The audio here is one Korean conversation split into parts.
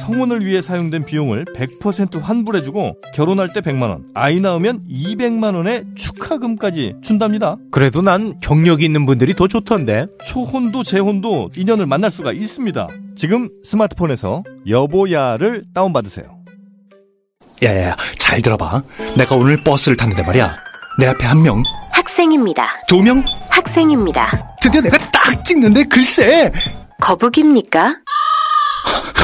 성혼을 위해 사용된 비용을 100% 환불해주고 결혼할 때 100만 원, 아이 낳으면 200만 원의 축하금까지 준답니다. 그래도 난 경력이 있는 분들이 더 좋던데. 초혼도 재혼도 인연을 만날 수가 있습니다. 지금 스마트폰에서 여보야를 다운받으세요. 야야야, 잘 들어봐. 내가 오늘 버스를 탔는데 말이야. 내 앞에 한 명, 학생입니다. 두 명, 학생입니다. 드디어 내가 딱 찍는데 글쎄! 거북입니까?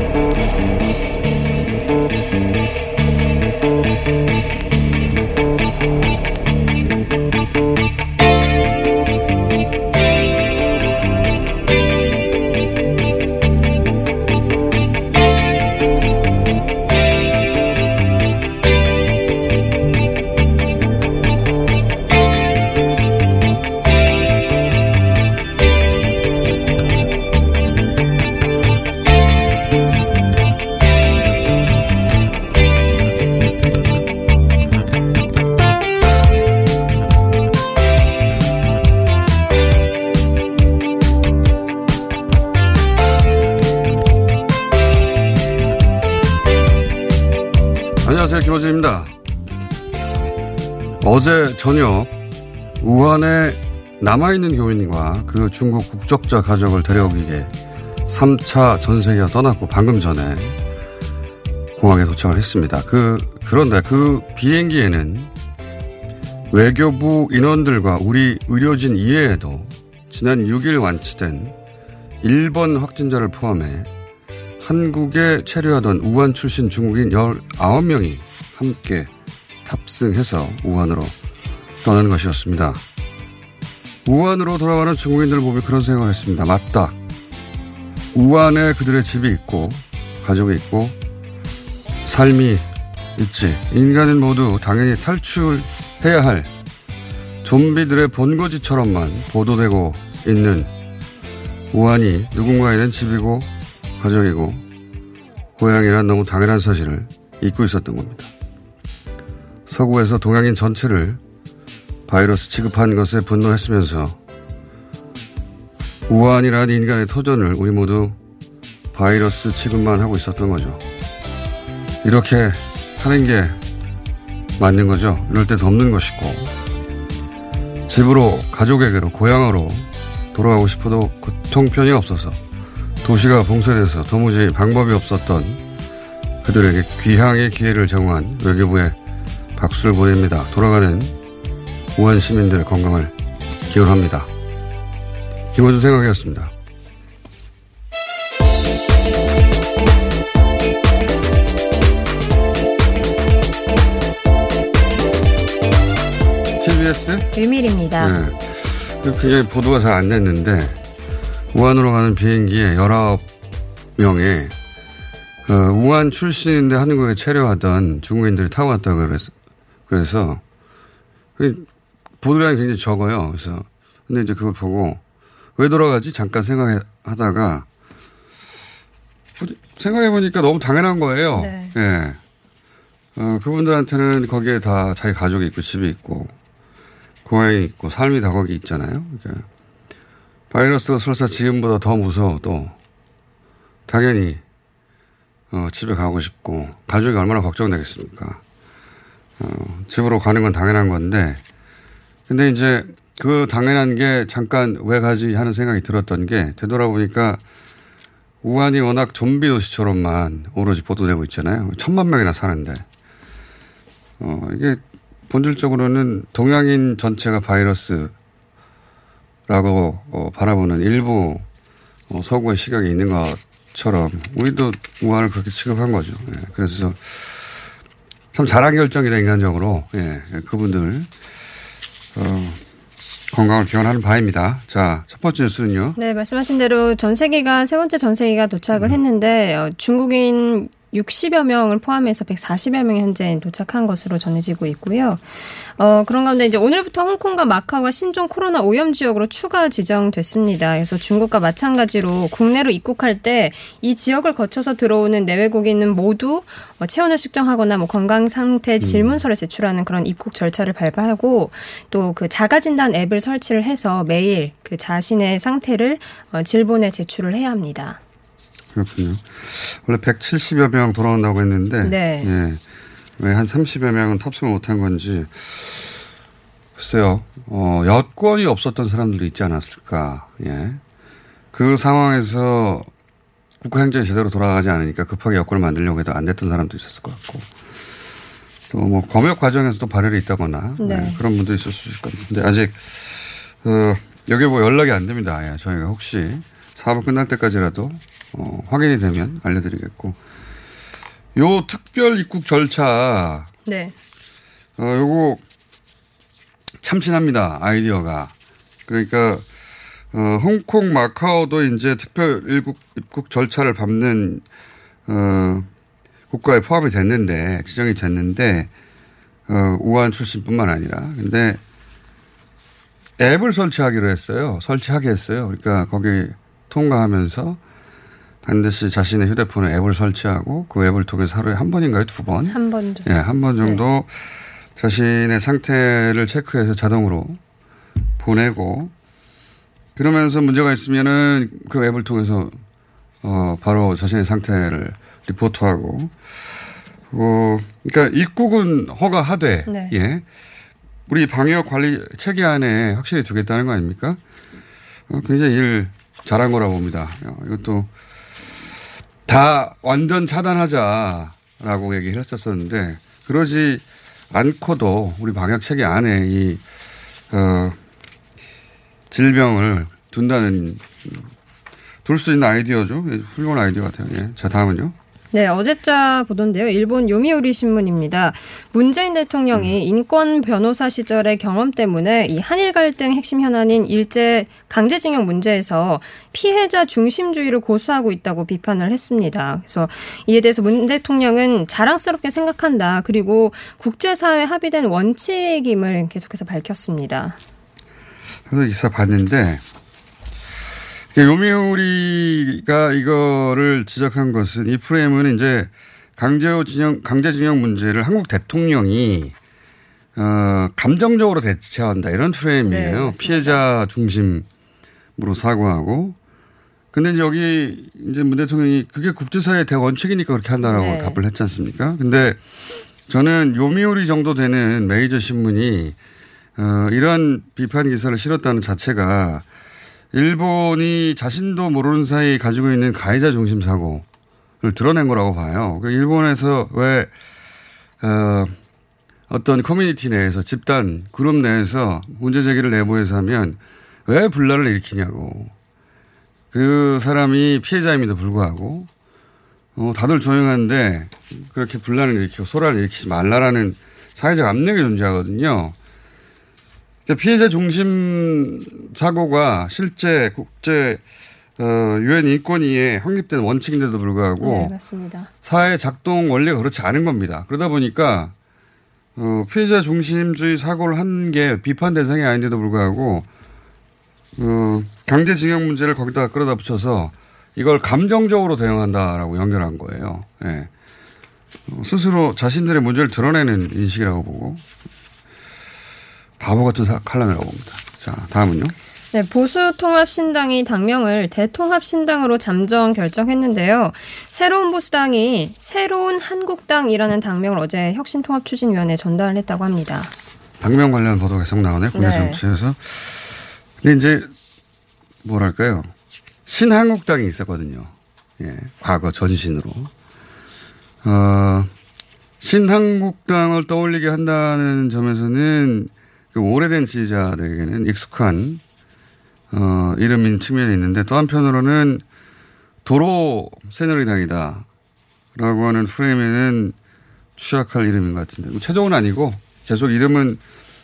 어제 저녁 우한에 남아있는 교민과 그 중국 국적자 가족을 데려오기 위해 3차 전세기가 떠났고 방금 전에 공항에 도착을 했습니다. 그, 그런데 그 비행기에는 외교부 인원들과 우리 의료진 이외에도 지난 6일 완치된 일본 확진자를 포함해 한국에 체류하던 우한 출신 중국인 19명이 함께 탑승해서 우한으로 떠나는 것이었습니다. 우한으로 돌아가는 중국인들을 보며 그런 생각을 했습니다. 맞다. 우한에 그들의 집이 있고, 가족이 있고, 삶이 있지. 인간은 모두 당연히 탈출해야 할 좀비들의 본거지처럼만 보도되고 있는 우한이 누군가에는 집이고 가족이고 고향이란 너무 당연한 사실을 잊고 있었던 겁니다. 서구에서 동양인 전체를 바이러스 취급한 것에 분노했으면서 우한이란 인간의 터전을 우리 모두 바이러스 취급만 하고 있었던 거죠. 이렇게 하는 게 맞는 거죠. 이럴 때도 없는 것이고 집으로 가족에게로 고향으로 돌아가고 싶어도 교통편이 없어서 도시가 봉쇄돼서 도무지 방법이 없었던 그들에게 귀향의 기회를 제공한 외교부에 박수를 보냅니다. 돌아가는 우한 시민들의 건강을 기원합니다. 김호준 생각이었습니다. TBS? 유밀입니다. 네. 굉장히 보도가 잘 안 됐는데, 우한으로 가는 비행기에 19명의 어, 우한 출신인데 한국에 체류하던 중국인들이 타고 왔다고 그래서, 그래서, 그 보도량이 굉장히 적어요. 그래서, 근데 이제 그걸 보고, 왜 돌아가지? 잠깐 생각하다가, 생각해 보니까 너무 당연한 거예요. 네. 예. 어, 그분들한테는 거기에 다 자기 가족이 있고 집이 있고 고향이 있고 삶이 다 거기 있잖아요. 그러니까 바이러스가 설사 지금보다 더 무서워도 당연히 어, 집에 가고 싶고 가족이 얼마나 걱정되겠습니까? 어, 집으로 가는 건 당연한 건데 근데 이제 그 당연한 게 잠깐 왜 가지 하는 생각이 들었던 게 되돌아보니까 우한이 워낙 좀비 도시처럼만 오로지 보도되고 있잖아요. 천만 명이나 사는데. 어, 이게 본질적으로는 동양인 전체가 바이러스라고 어, 바라보는 일부 어, 서구의 시각이 있는 것처럼 우리도 우한을 그렇게 취급한 거죠. 예, 그래서 참 잘한 결정이다 인간적으로. 예, 그분들 어, 건강을 기원하는 바입니다. 자, 첫 번째 뉴스는요. 네, 말씀하신 대로 전 세계가 세 번째 전 세계가 도착을 음. 했는데 어, 중국인 60여 명을 포함해서 140여 명이 현재 도착한 것으로 전해지고 있고요. 어, 그런 가운데 이제 오늘부터 홍콩과 마카오가 신종 코로나 오염 지역으로 추가 지정됐습니다. 그래서 중국과 마찬가지로 국내로 입국할 때 이 지역을 거쳐서 들어오는 내외국인은 모두 어, 체온을 측정하거나 뭐 건강 상태 질문서를 제출하는 그런 입국 절차를 밟아하고 또 그 자가 진단 앱을 설치를 해서 매일 그 자신의 상태를 어, 질본에 제출을 해야 합니다. 그렇군요. 원래 170여 명 돌아온다고 했는데, 네. 예. 왜한 30여 명은 탑승을 못한 건지, 글쎄요, 어, 여권이 없었던 사람들도 있지 않았을까, 예. 그 상황에서 국가행정이 제대로 돌아가지 않으니까 급하게 여권을 만들려고 해도 안 됐던 사람도 있었을 것 같고, 또 뭐 검역 과정에서도 발열이 있다거나, 네. 예, 그런 분도 있을 수 있을 겁니다. 근데 아직, 어, 여기 뭐 연락이 안 됩니다. 예, 저희가 혹시 사업 끝날 때까지라도 어, 확인이 되면 알려드리겠고. 요 특별 입국 절차, 네. 어, 요거 참신합니다. 아이디어가. 그러니까, 어, 홍콩, 마카오도 이제 특별 입국, 입국 절차를 밟는, 어, 국가에 포함이 됐는데, 지정이 됐는데, 어, 우한 출신뿐만 아니라. 근데 앱을 설치하기로 했어요. 설치하게 했어요. 그러니까 거기 통과하면서 반드시 자신의 휴대폰에 앱을 설치하고 그 앱을 통해서 하루에 한 번인가요? 두 번? 한 번 정도. 예, 한 번 정도 자신의 상태를 체크해서 자동으로 보내고 그러면서 문제가 있으면은 그 앱을 통해서 어, 바로 자신의 상태를 리포트하고 어, 그러니까 입국은 허가하되 네. 예. 우리 방역 관리 체계 안에 확실히 두겠다는 거 아닙니까? 어, 굉장히 일 잘한 거라 봅니다. 어, 이것도 다 완전 차단하자라고 얘기를 했었었는데 그러지 않고도 우리 방역 체계 안에 이 어, 질병을 둔다는 둘 수 있는 아이디어죠. 예, 훌륭한 아이디어 같아요. 예. 자 다음은요. 네, 어제자 보던데요. 일본 요미우리 신문입니다. 문재인 대통령이 인권 변호사 시절의 경험 때문에 이 한일 갈등 핵심 현안인 일제 강제징용 문제에서 피해자 중심주의를 고수하고 있다고 비판을 했습니다. 그래서 이에 대해서 문 대통령은 자랑스럽게 생각한다. 그리고 국제사회 합의된 원칙임을 계속해서 밝혔습니다. 그래서 기사 봤는데 요미우리가 이거를 지적한 것은 이 프레임은 이제 강제징용 강제징용 문제를 한국 대통령이 어, 감정적으로 대처한다 이런 네, 프레임이에요. 맞습니다. 피해자 중심으로 사고하고. 근데 이제 여기 이제 문 대통령이 그게 국제사회의 대원칙이니까 그렇게 한다라고 네. 답을 했지 않습니까? 근데 저는 요미우리 정도 되는 메이저 신문이 어, 이런 비판 기사를 실었다는 자체가 일본이 자신도 모르는 사이 가지고 있는 가해자 중심 사고를 드러낸 거라고 봐요. 그 일본에서 왜, 어, 어떤 커뮤니티 내에서 집단, 그룹 내에서 문제 제기를 내부에서 하면 왜 분란을 일으키냐고. 그 사람이 피해자임에도 불구하고, 어, 다들 조용한데 그렇게 분란을 일으키고 소란을 일으키지 말라라는 사회적 압력이 존재하거든요. 그러니까 피해자 중심 사고가 실제 국제 어, 유엔 인권위에 확립된 원칙인데도 불구하고 네. 사회 작동 원리가 그렇지 않은 겁니다. 그러다 보니까 어, 피해자 중심주의 사고를 한 게 비판 대상이 아닌데도 불구하고 어, 강제징용 문제를 거기다 끌어다 붙여서 이걸 감정적으로 대응한다라고 연결한 거예요. 예. 어, 스스로 자신들의 문제를 드러내는 인식이라고 보고 바보 같은 사- 칼럼이라고 봅니다. 자, 다음은요. 네, 보수 통합신당이 당명을 대통합신당으로 잠정 결정했는데요. 새로운 보수당이 새로운 한국당이라는 당명을 어제 혁신통합추진위원회에 전달을 했다고 합니다. 당명 관련 보도가 계속 나오네, 국내 네. 정치에서. 근데 이제, 뭐랄까요. 신한국당이 있었거든요. 예, 과거 전신으로. 어, 신한국당을 떠올리게 한다는 점에서는 그 오래된 지지자들에게는 익숙한 어, 이름인 측면이 있는데 또 한편으로는 도로 새누리당이다. 라고 하는 프레임에는 취약할 이름인 것 같은데. 뭐 최종은 아니고 계속 이름은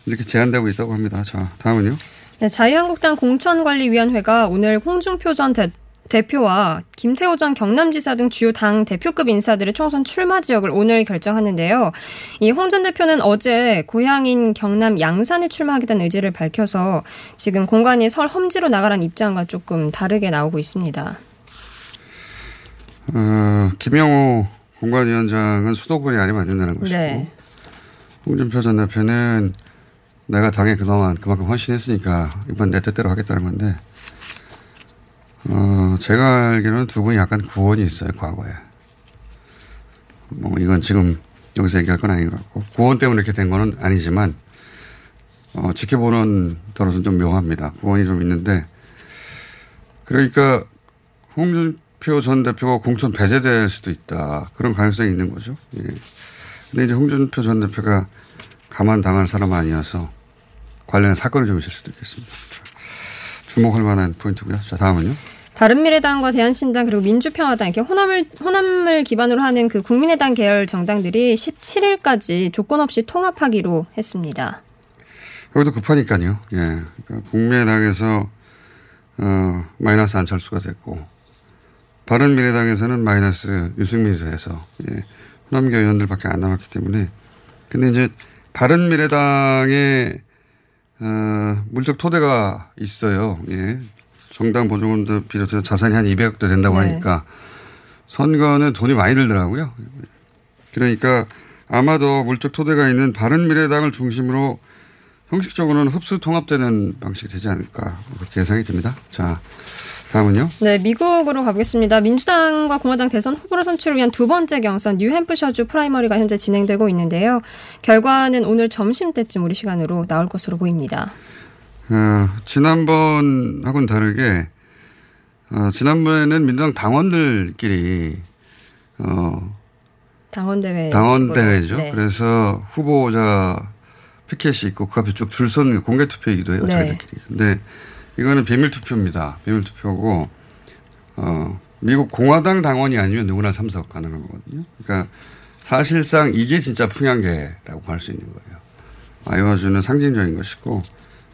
이렇게 제한되고 있다고 합니다. 자, 다음은요. 네, 자유한국당 공천관리위원회가 오늘 홍준표 전 대, 대표와 김태호 전 경남지사 등 주요 당 대표급 인사들의 총선 출마 지역을 오늘 결정하는데요. 이 홍 전 대표는 어제 고향인 경남 양산에 출마하겠다는 의지를 밝혀서 지금 공관이 설 험지로 나가라는 입장과 조금 다르게 나오고 있습니다. 어, 김영호 공관위원장은 수도권이 아니면 안 된다는 것이고 네. 홍준표 전 대표는 내가 당에 그동안 그만큼 헌신했으니까 이번 내 뜻대로 하겠다는 건데 어, 제가 알기로는 두 분이 약간 구원이 있어요 과거에 뭐 이건 지금 여기서 얘기할 건 아닌 것 같고 구원 때문에 이렇게 된 거는 아니지만 어, 지켜보는 더로서는 좀 묘합니다 구원이 좀 있는데 그러니까 홍준표 전 대표가 공천 배제될 수도 있다. 그런 가능성이 있는 거죠. 예. 근데 이제 홍준표 전 대표가 가만 당할 사람 아니어서 관련한 사건이 좀 있을 수도 있겠습니다. 자, 주목할 만한 포인트고요. 자, 다음은요. 바른미래당과 대한신당 그리고 민주평화당 이렇게 호남을 호남을 기반으로 하는 그 국민의당 계열 정당들이 17일까지 조건 없이 통합하기로 했습니다. 여기도 급하니까요. 예. 그러니까 국민의당에서 어, 마이너스 안철수가 됐고 바른미래당에서는 마이너스 유승민이 돼서 예. 호남계 의원들밖에 안 남았기 때문에 근데 이제 바른미래당에 어, 물적 토대가 있어요. 예. 정당 보조금도 비롯해서 자산이 한 200억도 된다고 네. 하니까 선거는 돈이 많이 들더라고요. 그러니까 아마도 물적 토대가 있는 바른미래당을 중심으로 형식적으로는 흡수 통합되는 방식이 되지 않을까 그렇게 예상이 됩니다. 자, 다음은요. 네, 미국으로 가보겠습니다. 민주당과 공화당 대선 후보로 선출을 위한 두 번째 경선 뉴햄프셔주 프라이머리가 현재 진행되고 있는데요. 결과는 오늘 점심 때쯤 우리 시간으로 나올 것으로 보입니다. 어, 지난번하고는 다르게 어, 지난번에는 민주당 당원들끼리 어, 당원대회. 당원 식으로. 대회죠. 네. 그래서 후보자 피켓이 있고 그 앞에 쭉 줄 서는 공개 투표이기도 해요. 네. 자기들끼리. 근데 이거는 비밀 투표입니다. 비밀 투표고 어, 미국 공화당 당원이 아니면 누구나 참석 가능한 거거든요. 그러니까 사실상 이게 진짜 풍향계라고 할 수 있는 거예요. 아이오와주는 상징적인 것이고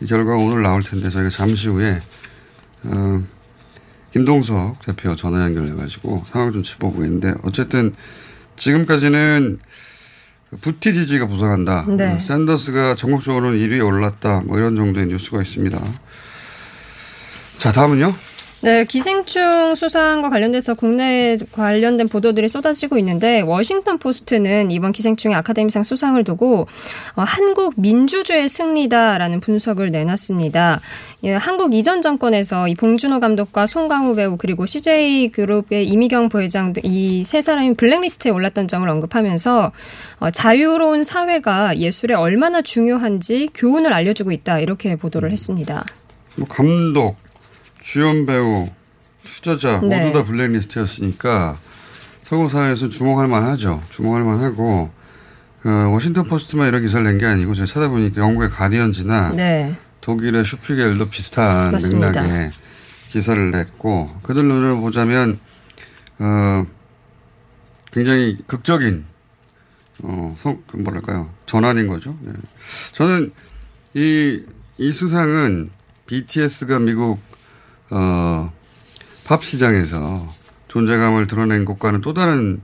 이 결과가 오늘 나올 텐데 저희가 잠시 후에 어, 김동석 대표 전화 연결해가지고 상황을 좀 짚어보겠는데 어쨌든 지금까지는 부티지지가 부상한다. 네. 어, 샌더스가 전국적으로는 1위에 올랐다. 뭐 이런 정도의 뉴스가 있습니다. 자, 다음은요. 네, 기생충 수상과 관련돼서 국내 관련된 보도들이 쏟아지고 있는데 워싱턴 포스트는 이번 기생충의 아카데미상 수상을 두고 어, 한국 민주주의 승리다라는 분석을 내놨습니다. 예, 한국 이전 정권에서 이 봉준호 감독과 송강호 배우 그리고 CJ 그룹의 이미경 부회장 이 세 사람이 블랙리스트에 올랐던 점을 언급하면서 어, 자유로운 사회가 예술에 얼마나 중요한지 교훈을 알려주고 있다 이렇게 보도를 했습니다. 뭐 감독, 주연 배우, 투자자 네. 모두 다 블랙리스트였으니까 서구 사회에서 주목할 만하죠. 주목할 만하고 어, 워싱턴 포스트만 이런 기사를 낸 게 아니고 제가 찾아보니까 영국의 가디언지나 네. 독일의 슈피겔도 비슷한 맞습니다. 맥락의 기사를 냈고 그들 눈을 보자면 어, 굉장히 극적인 어, 성, 그 뭐랄까요 전환인 거죠. 예. 저는 이, 이 수상은 BTS가 미국 어, 팝 시장에서 존재감을 드러낸 것과는 또 다른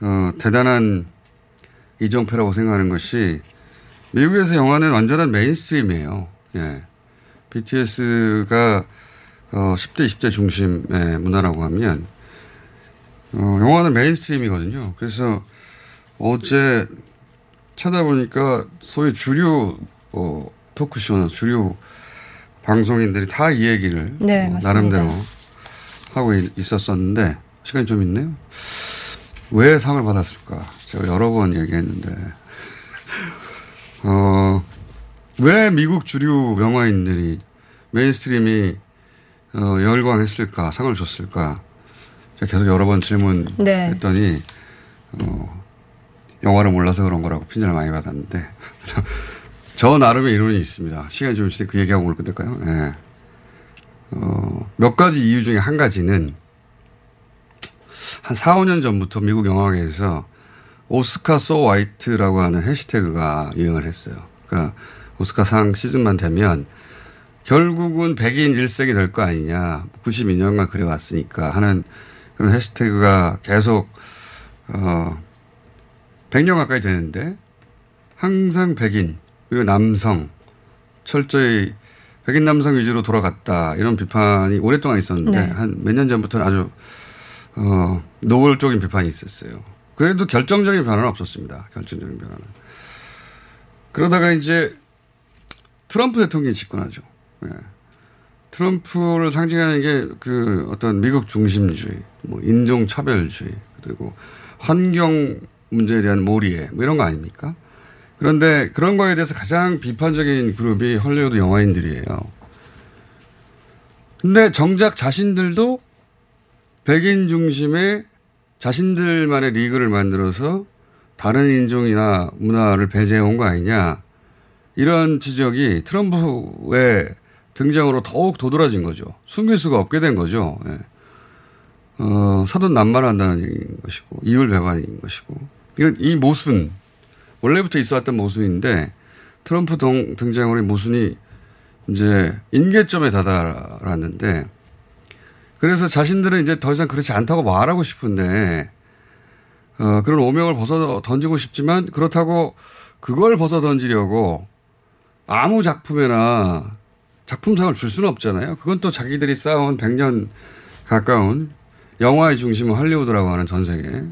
어, 대단한 이정표라고 생각하는 것이 미국에서 영화는 완전한 mainstream이에요. 예. BTS가 어, 10대, 20대 중심의 문화라고 하면 어, 영화는 mainstream이거든요. 그래서 어제 찾아보니까 소위 주류 어, 토크쇼나 주류 방송인들이 다 이 얘기를 네, 어, 맞습니다. 나름대로 하고 있- 있었었는데 시간이 좀 있네요. 왜 상을 받았을까? 제가 여러 번 얘기했는데 어, 왜 미국 주류 영화인들이 mainstream이 어, 열광했을까? 상을 줬을까? 제가 계속 여러 번 네. 질문했더니 어, 영화를 몰라서 그런 거라고 핀잔을 많이 받았는데 저 나름의 이론이 있습니다. 시간이 좀 있으니 그 얘기하고 오늘 끝낼까요? 예. 어, 몇 가지 이유 중에 한 가지는 한 4, 5년 전부터 미국 영화계에서 오스카 소 화이트라고 하는 해시태그가 유행을 했어요. 그러니까 오스카상 시즌만 되면 결국은 백인 1색이 될 거 아니냐. 92년간 그래왔으니까 하는 그런 해시태그가 계속, 어, 100년 가까이 되는데 항상 백인, 그리고 남성, 철저히 백인 남성 위주로 돌아갔다. 이런 비판이 오랫동안 있었는데 네. 한몇 년 전부터는 아주, 어, 노골적인 비판이 있었어요. 그래도 결정적인 변화는 없었습니다. 결정적인 변화는. 그러다가 이제 트럼프 대통령이 집권하죠. 예. 트럼프를 상징하는 게 그 어떤 미국 중심주의, 뭐 인종 차별주의, 그리고 환경 문제에 대한 몰이해, 뭐 이런 거 아닙니까? 그런데 그런 거에 대해서 가장 비판적인 그룹이 헐리우드 영화인들이에요. 근데 정작 자신들도 백인 중심의 자신들만의 리그를 만들어서 다른 인종이나 문화를 배제해 온 거 아니냐. 이런 지적이 트럼프의 등장으로 더욱 도드라진 거죠. 숨길 수가 없게 된 거죠. 예. 어, 사돈 남말한다는 얘기인 것이고, 이율 배반인 것이고. 이 모순, 원래부터 있어 왔던 모순인데, 트럼프 동, 등장으로 이 모순이 이제 인계점에 다다랐는데, 그래서 자신들은 이제 더 이상 그렇지 않다고 말하고 싶은데, 어, 그런 오명을 벗어 던지고 싶지만, 그렇다고 그걸 벗어 던지려고 아무 작품에나 작품상을 줄 수는 없잖아요. 그건 또 자기들이 쌓아온 100년 가까운 영화의 중심은 할리우드라고 하는 전 세계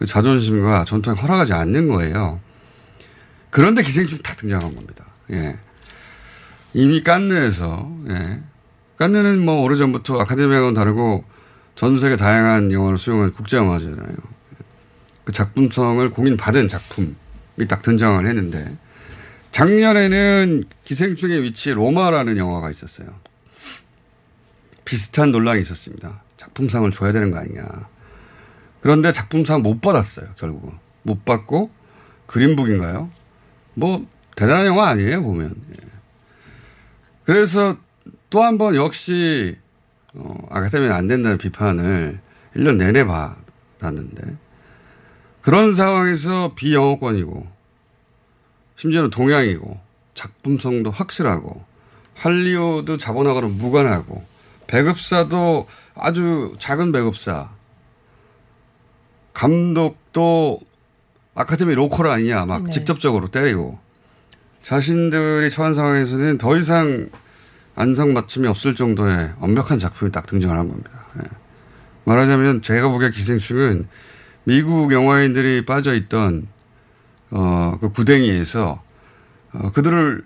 그 자존심과 전통에 허락하지 않는 거예요. 그런데 기생충이 탁 등장한 겁니다. 예. 이미 깐느에서, 예. 깐느는 뭐 오래전부터 아카데미하고는 다르고 전 세계 다양한 영화를 수용한 국제영화제잖아요. 그 작품성을 공인받은 작품이 딱 등장을 했는데 작년에는 기생충의 위치에 로마라는 영화가 있었어요. 비슷한 논란이 있었습니다. 작품상을 줘야 되는 거 아니냐. 그런데 작품상 못 받았어요, 결국은. 못 받고 그린북인가요? 뭐 대단한 영화 아니에요, 보면. 예. 그래서 또 한 번 역시 어, 아카데미는 안 된다는 비판을 1년 내내 받았는데 그런 상황에서 비영어권이고 심지어는 동양이고 작품성도 확실하고 할리우드 자본하고는 무관하고 배급사도 아주 작은 배급사 감독도 아카데미 로컬 아니냐 막 네. 직접적으로 때리고 자신들이 처한 상황에서는 더 이상 안성맞춤이 없을 정도의 완벽한 작품이 딱 등장을 한 겁니다. 예. 말하자면 제가 보기에 기생충은 미국 영화인들이 빠져 있던 어, 그 구덩이에서 어, 그들을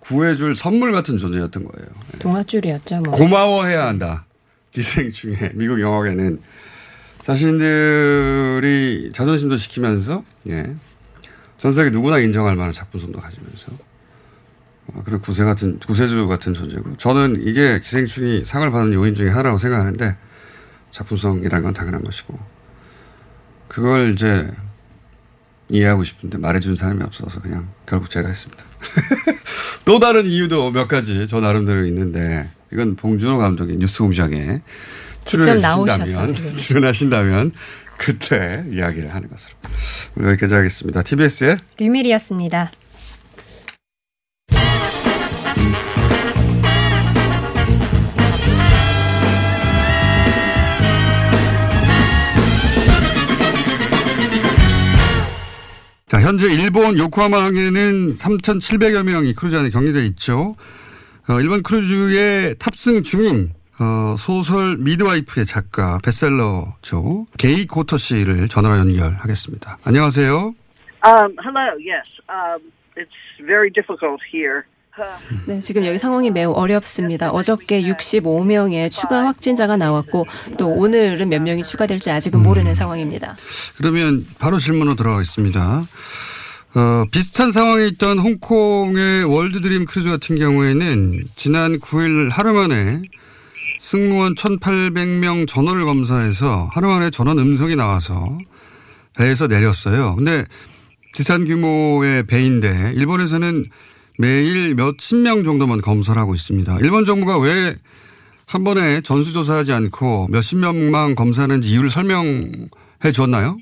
구해줄 선물 같은 존재였던 거예요. 예. 동아줄이었죠, 뭐. 고마워해야 한다. 기생충에 미국 영화계는 자신들이 자존심도 지키면서 예. 전 세계 누구나 인정할 만한 작품성도 가지면서 어, 그런 구세 같은 구세주 같은 존재고 저는 이게 기생충이 상을 받는 요인 중에 하나라고 생각하는데 작품성이라는 건 당연한 것이고 그걸 이제 이해하고 싶은데 말해주는 사람이 없어서 그냥 결국 제가 했습니다. 또 다른 이유도 몇 가지 저 나름대로 있는데 이건 봉준호 감독이 뉴스 공장에 직접 나오셔서. 출연하신다면 그때 이야기를 하는 것으로 오늘 여기까지 하겠습니다. TBS의 류밀희였습니다. 자, 현재 일본 요코하마 항에는 3,700여 명이 크루즈 안에 격리돼 있죠. 어, 일본 크루즈에 탑승 중인 어, 소설 Midwife의 작가 베스트셀러죠. 게이 코터 씨를 전화로 연결하겠습니다. 안녕하세요. Um, hello. Yes, um, it's very difficult here. 네, 지금 여기 상황이 매우 어렵습니다. 어저께 65명의 추가 확진자가 나왔고 또 오늘은 몇 명이 추가될지 아직은 모르는 상황입니다. 그러면 바로 질문으로 들어가겠습니다. 어, 비슷한 상황에 있던 홍콩의 월드드림 크루즈 같은 경우에는 지난 9일 하루 만에 승무원 1,800명 전원을 검사해서 하루 만에 전원 음성이 나와서 배에서 내렸어요. 근데 비슷한 규모의 배인데 일본에서는 매일 몇십 명 정도만 검사를 하고 있습니다. 일본 정부가 왜 한 번에 전수조사하지 않고 몇십 명만 검사하는지 이유를 설명해 줬나요?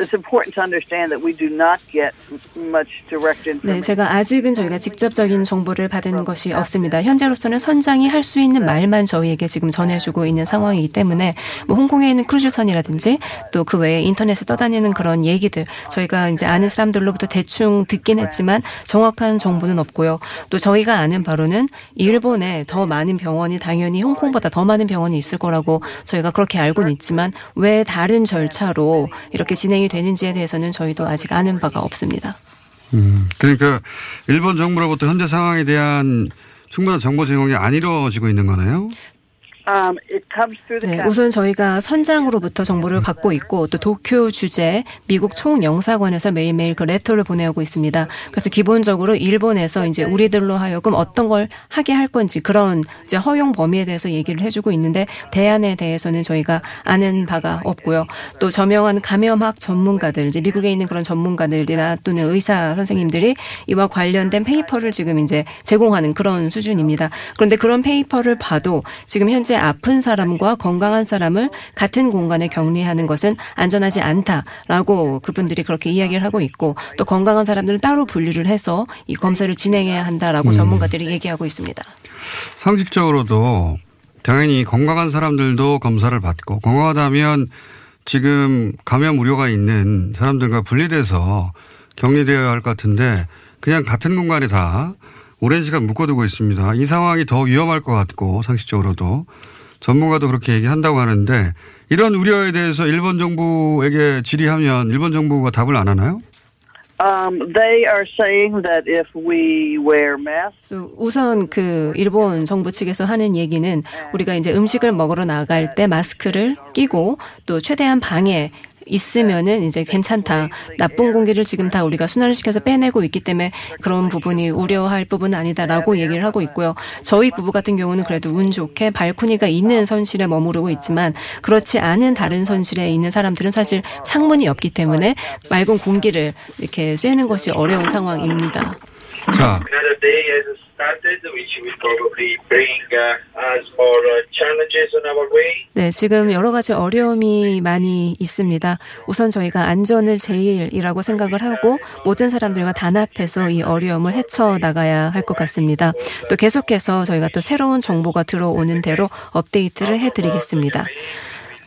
It's important to understand that we do not get much direct information. 네, 제가 아직은 저희가 직접적인 정보를 받은 것이 없습니다. 현재로서는 선장이 할 수 있는 말만 저희에게 지금 전해주고 있는 상황이기 때문에 뭐 홍콩에 있는 크루즈선이라든지 또 그 외에 인터넷에 떠다니는 그런 얘기들 저희가 이제 아는 사람들로부터 대충 듣긴 했지만 정확한 정보는 없고요. 또 저희가 아는 바로는 일본에 더 많은 병원이 당연히 홍콩보다 더 많은 병원이 있을 거라고 저희가 그렇게 알고는 있지만 왜 다른 절차로 이렇게 진행이 되는지에 대해서는 저희도 아직 아는 바가 없습니다. 음, 그러니까 일본 정부로부터 현재 상황에 대한 충분한 정보 제공이 안 이루어지고 있는 거네요. Um, it comes through the 네. 우선 저희가 선장으로부터 정보를 받고 있고 또 도쿄 주재 미국 총영사관에서 매일매일 그 레터를 보내오고 있습니다. 그래서 기본적으로 일본에서 이제 우리들로 하여금 어떤 걸 하게 할 건지 그런 이제 허용 범위에 대해서 얘기를 해주고 있는데 대안에 대해서는 저희가 아는 바가 없고요. 또 저명한 감염학 전문가들 이제 미국에 있는 그런 전문가들이나 또는 의사 선생님들이 이와 관련된 paper를 지금 이제 제공하는 그런 수준입니다. 그런데 그런 paper를 봐도 지금 현재 아픈 사람과 건강한 사람을 같은 공간에 격리하는 것은 안전하지 않다라고 그분들이 그렇게 이야기를 하고 있고 또 건강한 사람들은 따로 분류를 해서 이 검사를 진행해야 한다라고 음. 전문가들이 얘기하고 있습니다. 상식적으로도 당연히 건강한 사람들도 검사를 받고 건강하다면 지금 감염 우려가 있는 사람들과 분리돼서 격리되어야 할 것 같은데 그냥 같은 공간에 다 오랜 시간 묶어두고 있습니다. 이 상황이 더 위험할 것 같고 상식적으로도 전문가도 그렇게 얘기한다고 하는데 이런 우려에 대해서 일본 정부에게 질의하면 일본 정부가 답을 안 하나요? Um, they are saying that if we wear masks, 우선 그 일본 정부 측에서 하는 얘기는 우리가 이제 음식을 먹으러 나갈 때 마스크를 끼고 또 최대한 방에 있으면은 이제 괜찮다. 나쁜 공기를 지금 다 우리가 순환을 시켜서 빼내고 있기 때문에 그런 부분이 우려할 부분은 아니다라고 얘기를 하고 있고요. 저희 부부 같은 경우는 그래도 운 좋게 발코니가 있는 선실에 머무르고 있지만 그렇지 않은 다른 선실에 있는 사람들은 사실 창문이 없기 때문에 맑은 공기를 이렇게 쐬는 것이 어려운 상황입니다. 자, 네, 지금 여러 가지 어려움이 많이 있습니다. 우선 저희가 안전을 제일이라고 생각을 하고 모든 사람들과 단합해서 이 어려움을 헤쳐 나가야 할 것 같습니다. 또 계속해서 저희가 또 새로운 정보가 들어오는 대로 업데이트를 해드리겠습니다.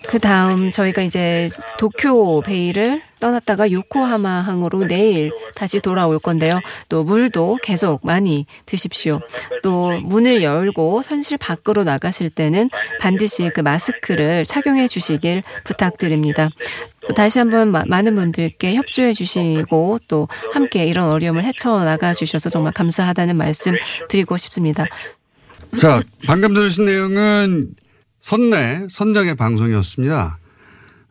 그 다음 저희가 이제 도쿄 베이를 떠났다가 요코하마 항으로 내일 다시 돌아올 건데요. 또 물도 계속 많이 드십시오. 또 문을 열고 선실 밖으로 나가실 때는 반드시 그 마스크를 착용해 주시길 부탁드립니다. 또 다시 한번 마- 많은 분들께 협조해 주시고 또 함께 이런 어려움을 헤쳐나가 주셔서 정말 감사하다는 말씀 드리고 싶습니다. 자, 방금 들으신 내용은 선내 선장의 방송이었습니다.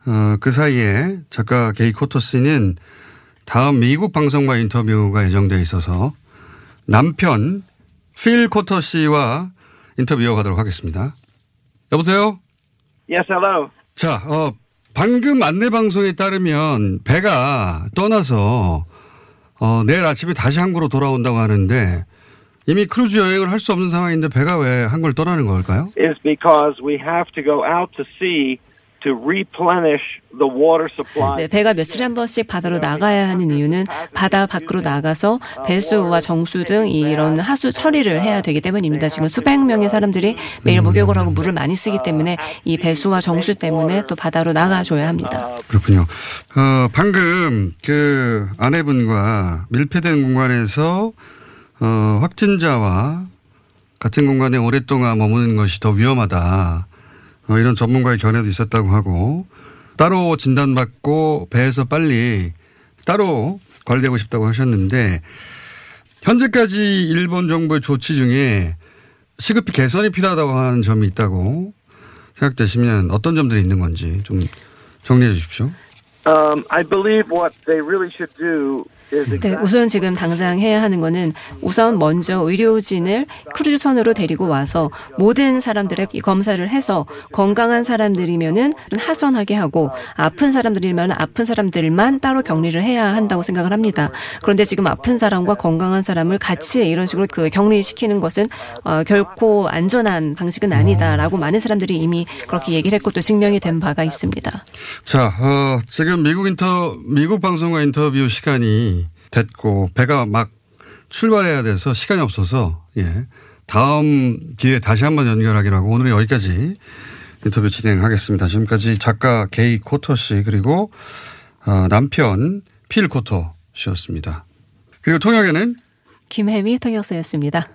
어, 그 사이에 작가 게이 코토 씨는 다음 미국 방송과 인터뷰가 예정돼 있어서 남편 필 코터 씨와 인터뷰 이어가도록 하겠습니다. 여보세요? Yes, hello. 자, 어, 방금 안내 방송에 따르면 배가 떠나서 어, 내일 아침에 다시 항구로 돌아온다고 하는데 이미 크루즈 여행을 할 수 없는 상황인데 배가 왜 항구를 떠나는 걸까요? Is because we have to go out to sea to replenish the water supply. 네, 배가 며칠에 한 번씩 바다로 나가야 하는 이유는 바다 밖으로 나가서 배수와 정수 등 이런 하수 처리를 해야 되기 때문입니다. 지금 수백 명의 사람들이 매일 목욕을 하고 물을 많이 쓰기 때문에 이 배수와 정수 때문에 또 바다로 나가줘야 합니다. 그렇군요. 어, 방금 그 아내분과 밀폐된 공간에서 어, 확진자와 같은 공간에 오랫동안 머무는 것이 더 위험하다. 어, 이런 전문가의 견해도 있었다고 하고 따로 진단받고 배에서 빨리 따로 관리되고 싶다고 하셨는데 현재까지 일본 정부의 조치 중에 시급히 개선이 필요하다고 하는 점이 있다고 생각되시면 어떤 점들이 있는 건지 좀 정리해 주십시오. Um, I believe what they really should do 네, exactly 우선 지금 당장 해야 하는 거는 우선 먼저 의료진을 크루즈선으로 데리고 와서 모든 사람들의 이 검사를 해서 건강한 사람들이면은 하선하게 하고 아픈 사람들이면 아픈 사람들만 따로 격리를 해야 한다고 생각을 합니다. 그런데 지금 아픈 사람과 건강한 사람을 같이 이런 식으로 그 격리시키는 것은 어, 결코 안전한 방식은 아니다라고 많은 사람들이 이미 그렇게 얘기를 했고 또 증명이 된 바가 있습니다. 자, 어, 지금 미국 인터, 미국 방송과 인터뷰 시간이 됐고, 배가 막 출발해야 돼서 시간이 없어서, 예. 다음 기회에 다시 한번 연결하기로 하고, 오늘은 여기까지 인터뷰 진행하겠습니다. 지금까지 작가 게이 코터 씨, 그리고, 어, 남편 필 코터 씨였습니다. 그리고 통역에는 김혜미 통역사였습니다.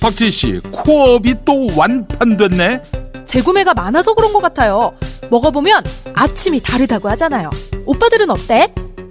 박지희 씨, 코업이 또 완판됐네? 재구매가 많아서 그런 것 같아요. 먹어보면 아침이 다르다고 하잖아요. 오빠들은 어때?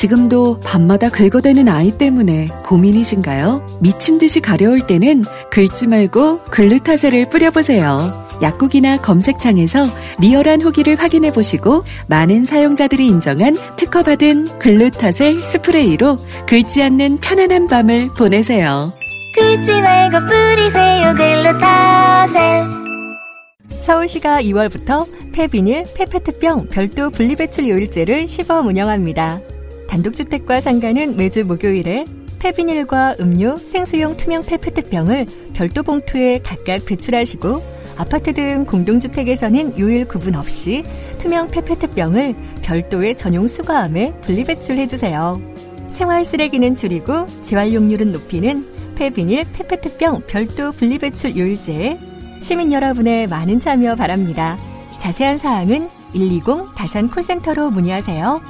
지금도 밤마다 긁어대는 아이 때문에 고민이신가요? 미친 듯이 가려울 때는 긁지 말고 글루타셀을 뿌려보세요. 약국이나 검색창에서 리얼한 후기를 확인해 보시고 많은 사용자들이 인정한 특허받은 글루타셀 스프레이로 긁지 않는 편안한 밤을 보내세요. 긁지 말고 뿌리세요 글루타셀 서울시가 2월부터 폐비닐, 폐페트병 별도 분리배출 요일제를 시범 운영합니다. 단독주택과 상가는 매주 목요일에 폐비닐과 음료, 생수용 투명 폐페트병을 별도 봉투에 각각 배출하시고 아파트 등 공동주택에서는 요일 구분 없이 투명 페페트병을 별도의 전용 수거함에 분리배출해 주세요. 생활 쓰레기는 줄이고 재활용률은 높이는 폐비닐, 페페트병 별도 분리배출 요일제에 시민 여러분의 많은 참여 바랍니다. 자세한 사항은 120 다산 콜센터로 문의하세요.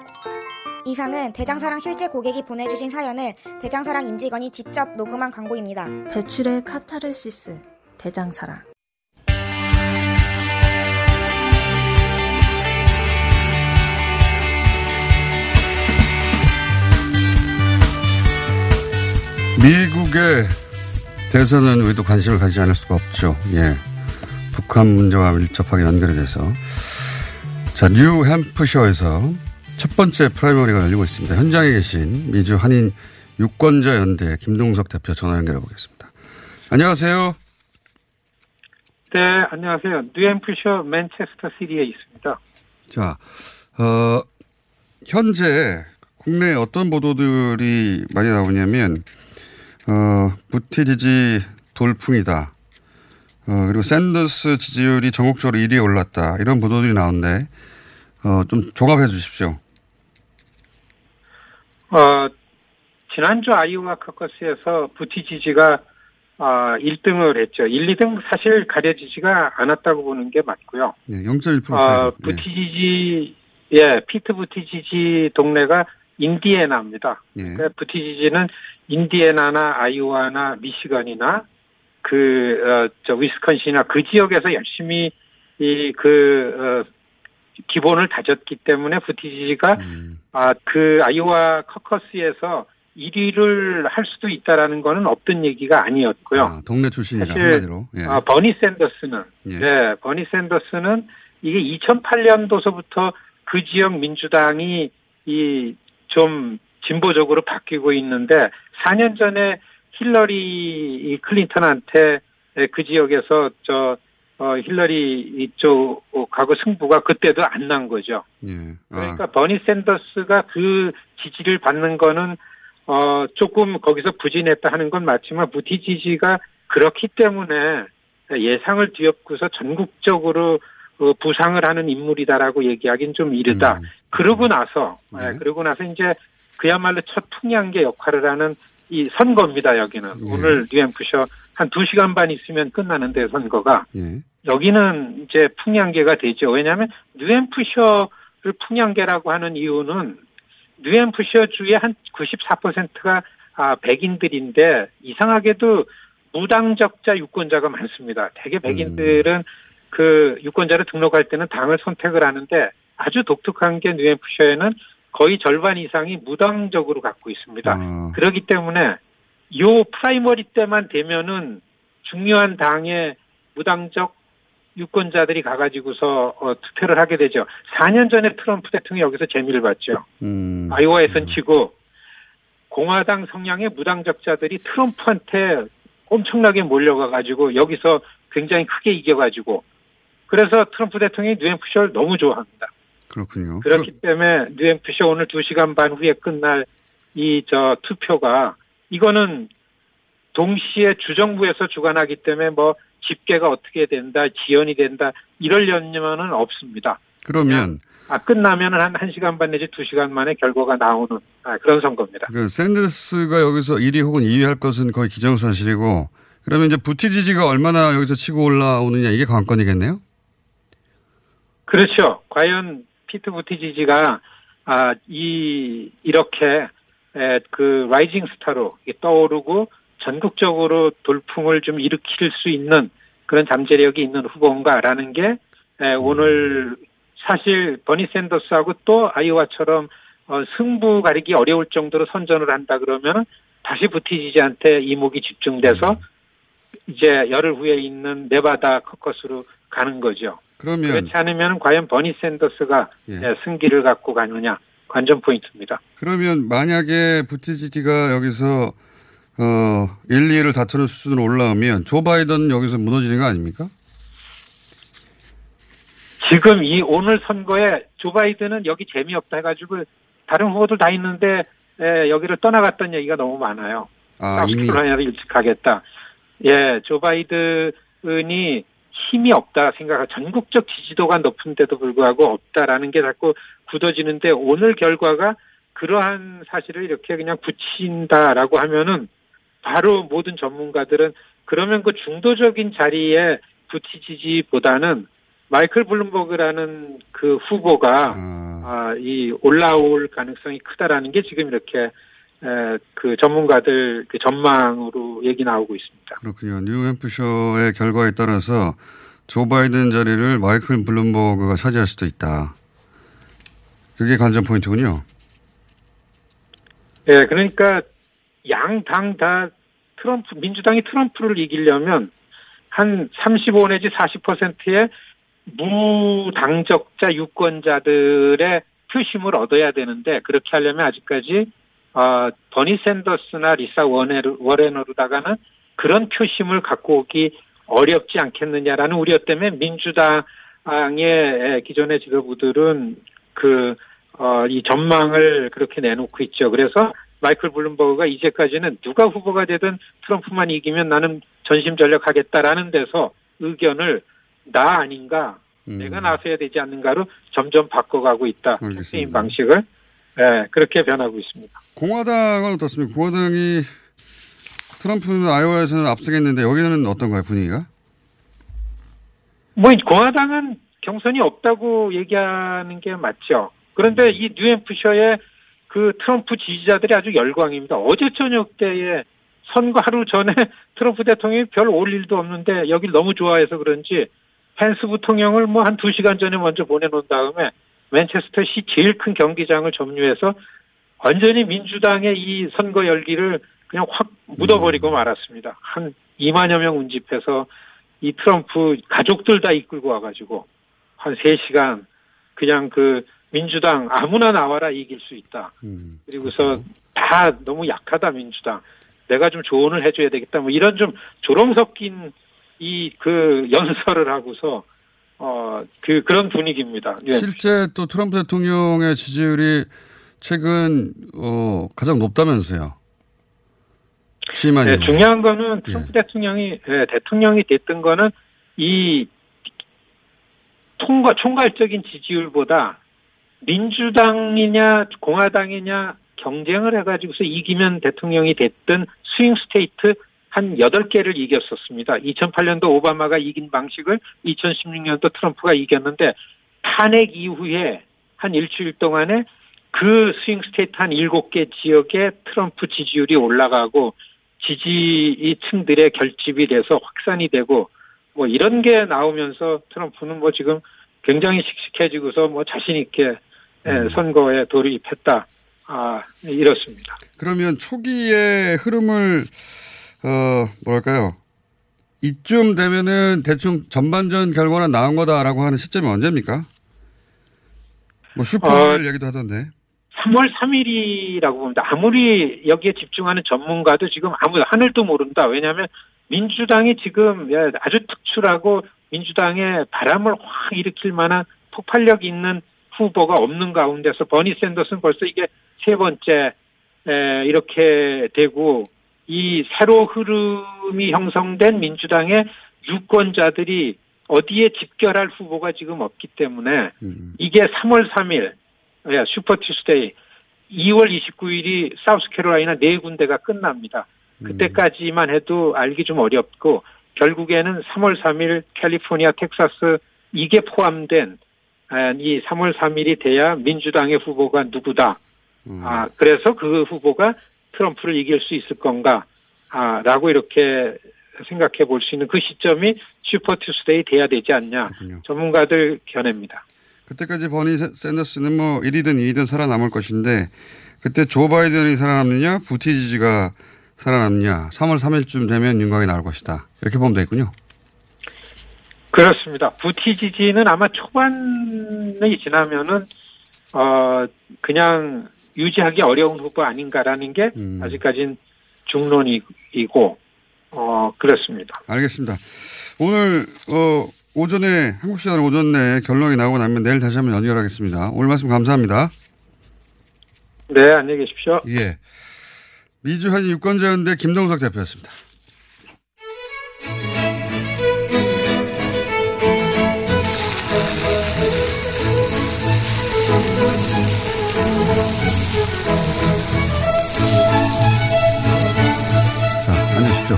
이상은 대장사랑 실제 고객이 보내주신 사연을 대장사랑 임직원이 직접 녹음한 광고입니다. 배출의 카타르시스. 대장사랑. 미국의 대선은 우리도 관심을 가지지 않을 수가 없죠. 예. 북한 문제와 밀접하게 연결이 돼서. 자, 뉴 햄프셔에서 첫 번째 primary가 열리고 있습니다. 현장에 계신 미주 한인 유권자 연대 김동석 대표 전화 연결해 보겠습니다. 안녕하세요. 네, 안녕하세요. 뉴햄프셔 맨체스터 시리에 있습니다. 자, 어, 현재 국내에 어떤 보도들이 많이 나오냐면, 어, 부티지지 돌풍이다. 어, 그리고 샌더스 지지율이 전국적으로 1위에 올랐다. 이런 보도들이 나오는데, 어, 좀 종합해 주십시오. 어, 지난주 아이오와 커커스에서 부티 지지가 어, 1등을 했죠. 1, 2등 사실 가려지지가 않았다고 보는 게 맞고요. 네, 0.1% 차이. 어, 부티 지지, 예, 피트 부티 지지 동네가 인디애나입니다. 예. 그러니까 부티 지지는 인디애나나 아이오와나 미시건이나 그, 어, 저, 위스콘신이나 그 지역에서 열심히 이, 그, 어, 기본을 다졌기 때문에 부티지지가 음. 아, 그 아이오와 커커스에서 1위를 할 수도 있다라는 거는 없던 얘기가 아니었고요. 아, 동네 출신이라 한마디로. 예. 아, 버니 샌더스는 예. 네, 버니 샌더스는 이게 2008년도서부터 그 지역 민주당이 이 좀 진보적으로 바뀌고 있는데 4년 전에 힐러리 클린턴한테 그 지역에서 저 어, 힐러리 이쪽하고 승부가 그때도 안 난 거죠. 예. 그러니까 버니 샌더스가 그 지지를 받는 거는 어 조금 거기서 부진했다 하는 건 맞지만 부티 지지가 그렇기 때문에 예상을 뒤엎고서 전국적으로 어, 부상을 하는 인물이다라고 얘기하기는 좀 이르다. 그러고 나서 예, 그러고 나서 이제 그야말로 첫 풍향계 역할을 하는 이 선거입니다. 여기는 오늘 뉴햄프셔 한두 시간 반 있으면 끝나는데 선거가 예. 여기는 이제 풍향계가 되죠. 왜냐하면 뉴햄프셔를 풍향계라고 하는 이유는 뉴햄프셔 주의 한 94%가 아, 백인들인데 이상하게도 무당적자 유권자가 많습니다. 대개 백인들은 그 유권자를 등록할 때는 당을 선택을 하는데 아주 독특한 게 뉴햄프셔에는 거의 절반 이상이 무당적으로 갖고 있습니다. 그렇기 때문에 요 primary 때만 되면은 중요한 당의 무당적 유권자들이 가가지고서 어, 투표를 하게 되죠. 4년 전에 트럼프 대통령이 여기서 재미를 봤죠. 음. 아이오와에선 치고 공화당 성향의 무당적자들이 트럼프한테 엄청나게 몰려가가지고 여기서 굉장히 크게 이겨가지고 그래서 트럼프 대통령이 뉴햄프셔를 너무 좋아합니다. 그렇군요. 그렇기 때문에 뉴햄프셔 오늘 2시간 반 후에 끝날 이 저 투표가 이거는 동시에 주정부에서 주관하기 때문에 뭐 집계가 어떻게 된다, 지연이 된다 이럴 연념은 없습니다. 그러면 아 끝나면은 한 1시간 반 내지 2시간 만에 결과가 나오는 아, 그런 선거입니다. 그 샌더스가 여기서 1위 혹은 2위 할 것은 거의 기정사실이고 그러면 이제 부티지지가 얼마나 여기서 치고 올라오느냐 이게 관건이겠네요. 그렇죠. 과연 피트 부티지지가 아, 이 이렇게 에, 그 rising star로 떠오르고 전국적으로 돌풍을 좀 일으킬 수 있는 그런 잠재력이 있는 후보인가라는 게 에, 오늘 사실 버니 샌더스하고 또 아이오와처럼 어, 승부 가리기 어려울 정도로 선전을 한다 그러면 다시 부티지지한테 이목이 집중돼서 이제 열흘 후에 있는 네바다 커커스로 가는 거죠. 그러면 그렇지 않으면 과연 버니 샌더스가 예. 예, 승기를 갖고 가느냐 관전 포인트입니다. 그러면 만약에 부티지지가 여기서 어 1, 2위를 다투는 수준으로 올라오면 조 바이든 여기서 무너지는 거 아닙니까? 지금 이 오늘 선거에 조 바이든은 여기 재미없다 해가지고 다른 후보들 다 있는데 에, 여기를 떠나갔던 얘기가 너무 많아요. 아, 이미 사우스캐롤라이나를 일찍 가겠다. 예, 조 바이든이 힘이 없다 생각하 전국적 지지도가 높은데도 불구하고 없다라는 게 자꾸 굳어지는데 오늘 결과가 그러한 사실을 이렇게 그냥 붙인다라고 하면은 바로 모든 전문가들은 그러면 그 중도적인 자리에 부티지지보다는 마이클 블룸버그라는 그 후보가 아, 이 올라올 가능성이 크다라는 게 지금 이렇게 에, 그 전문가들 그 전망으로 얘기 나오고 있습니다. 그렇군요. 뉴햄프셔의 결과에 따라서 조 바이든 자리를 마이클 블룸버그가 차지할 수도 있다. 그게 관전 포인트군요. 예, 그러니까 양 당 다 트럼프 민주당이 트럼프를 이기려면 한 35 내지 40%의 무당적자 유권자들의 표심을 얻어야 되는데 그렇게 하려면 아직까지 어, 버니 샌더스나 리사 워렌, 워렌으로다가는 그런 표심을 갖고 오기 어렵지 않겠느냐라는 우려 때문에 민주당의 기존의 지도부들은 그, 어, 이 전망을 그렇게 내놓고 있죠. 그래서 마이클 블룸버그가 이제까지는 누가 후보가 되든 트럼프만 이기면 나는 전심 전력하겠다라는 데서 의견을 나 아닌가 내가 나서야 되지 않는가로 점점 바꿔가고 있다. 캠페인 방식을. 네, 그렇게 변하고 있습니다. 공화당은 어떻습니까? 공화당이 트럼프는 아이오와에서는 앞서겠는데 여기는 어떤가요, 분위기가? 뭐, 공화당은 경선이 없다고 얘기하는 게 맞죠. 그런데 이 뉴햄프셔의 그 트럼프 지지자들이 아주 열광입니다. 어제 저녁 때에 선거 하루 전에 트럼프 대통령이 별 올 일도 없는데 여길 너무 좋아해서 그런지 펜스 부통령을 뭐 한 두 시간 전에 먼저 보내놓은 다음에 맨체스터 시 제일 큰 경기장을 점유해서 완전히 민주당의 이 선거 열기를 그냥 확 묻어버리고 말았습니다. 한 2만여 명 운집해서 이 트럼프 가족들 다 이끌고 와가지고 한 3시간 그냥 그 민주당 아무나 나와라 이길 수 있다. 그리고서 다 너무 약하다 민주당. 내가 좀 조언을 해줘야 되겠다. 뭐 이런 좀 조롱 섞인 이 그 연설을 하고서 어 그 그런 분위기입니다. 예. 실제 또 트럼프 대통령의 지지율이 최근 어 가장 높다면서요. 취임한 네. 중요한 거는 트럼프 대통령이 예, 대통령이 됐던 거는 이 통과 총괄적인 지지율보다 민주당이냐 공화당이냐 경쟁을 해가지고서 이기면 대통령이 됐던 swing state 한 8개를 이겼었습니다. 2008년도 오바마가 이긴 방식을 2016년도 트럼프가 이겼는데 탄핵 이후에 한 일주일 동안에 그 swing state 한 7개 지역에 트럼프 지지율이 올라가고 지지층들의 결집이 돼서 확산이 되고 뭐 이런 게 나오면서 트럼프는 뭐 지금 굉장히 씩씩해지고서 뭐 자신 있게 예, 선거에 돌입했다. 아 이렇습니다. 그러면 초기의 흐름을 어 뭐랄까요? 이쯤 되면은 대충 전반전 결과는 나온 거다라고 하는 시점이 언제입니까? 뭐 슈퍼 얘기도 하던데. 3월 3일이라고 봅니다. 아무리 여기에 집중하는 전문가도 지금 아무 하늘도 모른다. 왜냐하면 민주당이 지금 예, 아주 특출하고 민주당의 바람을 확 일으킬 만한 폭발력 있는 후보가 없는 가운데서 버니 샌더스는 벌써 이게 세 번째 에, 이렇게 되고 이 새로 흐름이 형성된 민주당의 유권자들이 어디에 집결할 후보가 지금 없기 때문에 이게 3월 3일 예, Super Tuesday 2월 29일이 사우스캐롤라이나 네 군데가 끝납니다. 그때까지만 해도 알기 좀 어렵고 결국에는 3월 3일 캘리포니아, 텍사스 이게 포함된 아, 이 3월 3일이 돼야 민주당의 후보가 누구다. 아, 그래서 그 후보가 트럼프를 이길 수 있을 건가, 아, 라고 이렇게 생각해 볼 수 있는 그 시점이 Super Tuesday 돼야 되지 않냐. 전문가들 견해입니다. 그때까지 버니 샌- 샌더스는 뭐 1위든 2위든 살아남을 것인데 그때 조 바이든이 살아남느냐 부티지지가 살아남느냐 3월 3일쯤 되면 윤곽이 나올 것이다. 이렇게 보면 되겠군요. 그렇습니다. 부티지지는 아마 초반이 지나면은 어 그냥 유지하기 어려운 후보 아닌가라는 게 아직까진 중론이고 어 그렇습니다. 알겠습니다. 오늘 어 오전에 한국 시간 오전 내에 결론이 나오고 나면 내일 다시 한번 연결하겠습니다. 오늘 말씀 감사합니다. 네, 안녕히 계십시오. 예. 미주 한 유권자연대 김동석 대표였습니다.